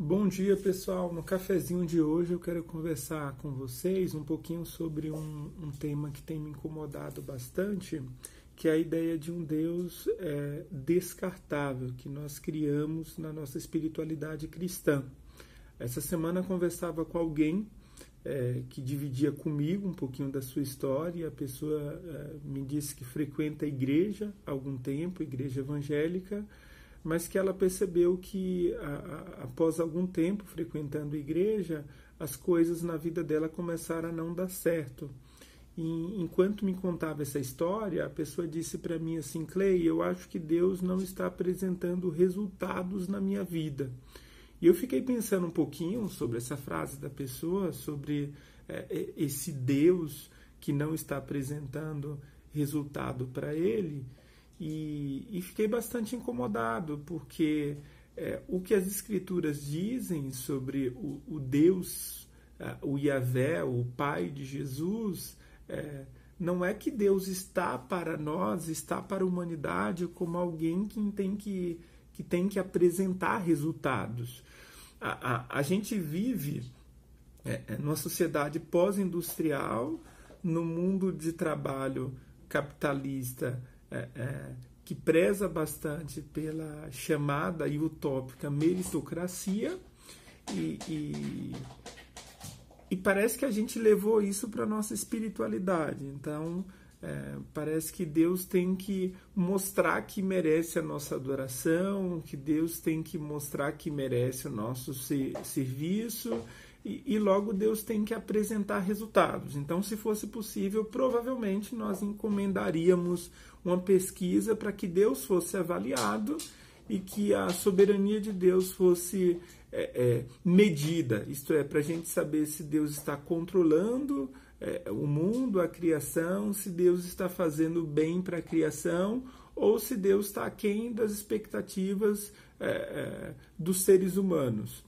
Bom dia, pessoal. No cafezinho de hoje eu quero conversar com vocês um pouquinho sobre um, um tema que tem me incomodado bastante, que é a ideia de um Deus é, descartável que nós criamos na nossa espiritualidade cristã. Essa semana eu conversava com alguém é, que dividia comigo um pouquinho da sua história. A pessoa é, me disse que frequenta a igreja há algum tempo, igreja evangélica mas que ela percebeu que a, a, após algum tempo frequentando a igreja, as coisas na vida dela começaram a não dar certo. E enquanto me contava essa história, a pessoa disse para mim assim: Clay, eu acho que Deus não está apresentando resultados na minha vida. E eu fiquei pensando um pouquinho sobre essa frase da pessoa, sobre é, esse Deus que não está apresentando resultado para ele. E, e fiquei bastante incomodado, porque é, o que as escrituras dizem sobre o, o Deus, o Yahvé, o Pai de Jesus, é, não é que Deus está para nós, está para a humanidade como alguém que tem que, que, tem que apresentar resultados. A, a, a gente vive é, é numa sociedade pós-industrial, no mundo de trabalho capitalista é, é, que preza bastante pela chamada e utópica meritocracia e, e, e parece que a gente levou isso para nossa espiritualidade. Então, é, parece que Deus tem que mostrar que merece a nossa adoração, que Deus tem que mostrar que merece o nosso ser, serviço e, e, logo Deus tem que apresentar resultados. Então, se fosse possível, provavelmente nós encomendaríamos uma pesquisa para que Deus fosse avaliado e que a soberania de Deus fosse é, é, medida, isto é, para a gente saber se Deus está controlando é, o mundo, a criação, se Deus está fazendo bem para a criação ou se Deus está aquém das expectativas é, é, dos seres humanos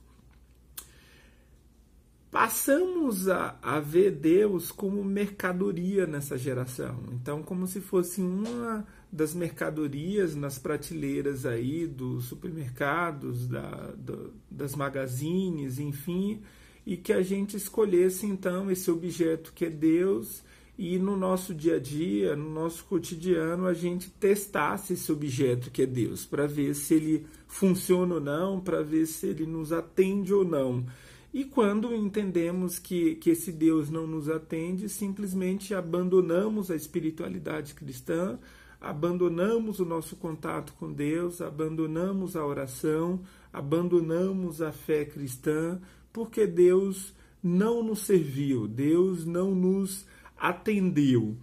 passamos a, a ver Deus como mercadoria nessa geração. Então, como se fosse uma das mercadorias nas prateleiras aí dos supermercados, da, do, das magazines, enfim, e que a gente escolhesse então esse objeto que é Deus e no nosso dia a dia, no nosso cotidiano, a gente testasse esse objeto que é Deus, para ver se ele funciona ou não, para ver se ele nos atende ou não. E quando entendemos que, que esse Deus não nos atende, simplesmente abandonamos a espiritualidade cristã, abandonamos o nosso contato com Deus, abandonamos a oração, abandonamos a fé cristã, porque Deus não nos serviu, Deus não nos atendeu.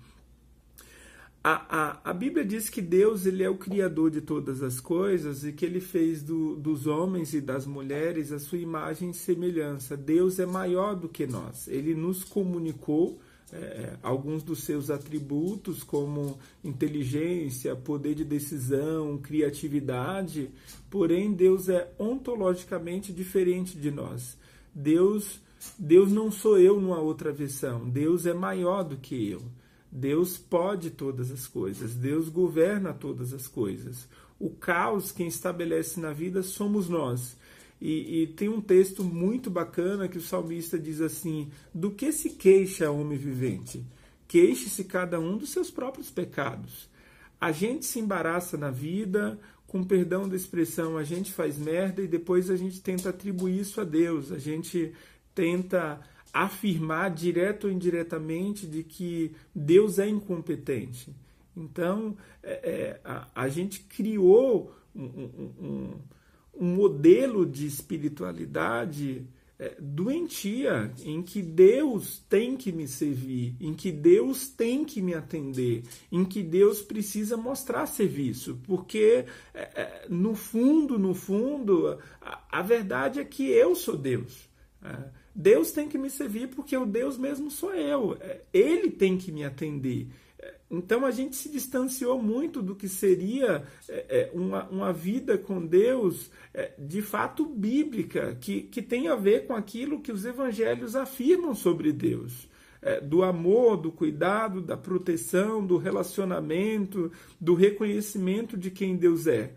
A, a, a Bíblia diz que Deus ele é o Criador de todas as coisas e que ele fez do, dos homens e das mulheres a sua imagem e semelhança. Deus é maior do que nós. Ele nos comunicou é, alguns dos seus atributos, como inteligência, poder de decisão, criatividade, porém Deus é ontologicamente diferente de nós. Deus, Deus não sou eu numa outra versão, Deus é maior do que eu. Deus pode todas as coisas, Deus governa todas as coisas. O caos quem estabelece na vida somos nós. E, e, tem um texto muito bacana que o salmista diz assim: Do que se queixa o homem vivente? Queixe-se cada um dos seus próprios pecados. A gente se embaraça na vida, com perdão da expressão, a gente faz merda e depois a gente tenta atribuir isso a Deus. A gente tenta afirmar direto ou indiretamente de que Deus é incompetente. Então, é, é, a, a, gente criou um, um, um, modelo de espiritualidade é, doentia, em que Deus tem que me servir, em que Deus tem que me atender, em que Deus precisa mostrar serviço, porque é, é, no fundo, no fundo, a, a verdade é que eu sou Deus. É, Deus tem que me servir porque o Deus mesmo sou eu. É, ele tem que me atender. É, então a gente se distanciou muito do que seria uma, uma vida com Deus de fato bíblica, que, que tem a ver com aquilo que os evangelhos afirmam sobre Deus. Do amor, do cuidado, da proteção, do relacionamento, do reconhecimento de quem Deus é.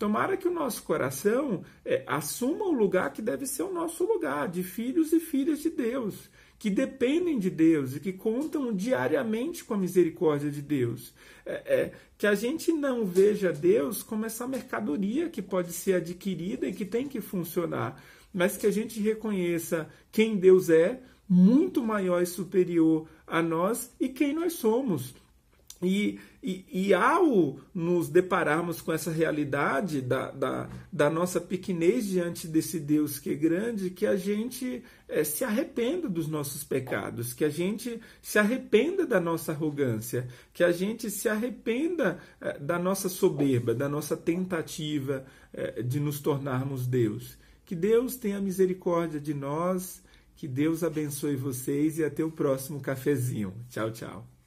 Tomara que o nosso coração é, assuma o lugar que deve ser o nosso lugar, de filhos e filhas de Deus, que dependem de Deus e que contam diariamente com a misericórdia de Deus. É, é, que a gente não veja Deus como essa mercadoria que pode ser adquirida e que tem que funcionar, mas que a gente reconheça quem Deus é, muito maior e superior a nós e quem nós somos. E, e, e, ao nos depararmos com essa realidade da, da, da, nossa pequenez diante desse Deus que é grande, que a gente é, se arrependa dos nossos pecados, que a gente se arrependa da nossa arrogância, que a gente se arrependa é, da nossa soberba, da nossa tentativa é, de nos tornarmos Deus. Que Deus tenha misericórdia de nós, que Deus abençoe vocês e até o próximo cafezinho. Tchau, tchau.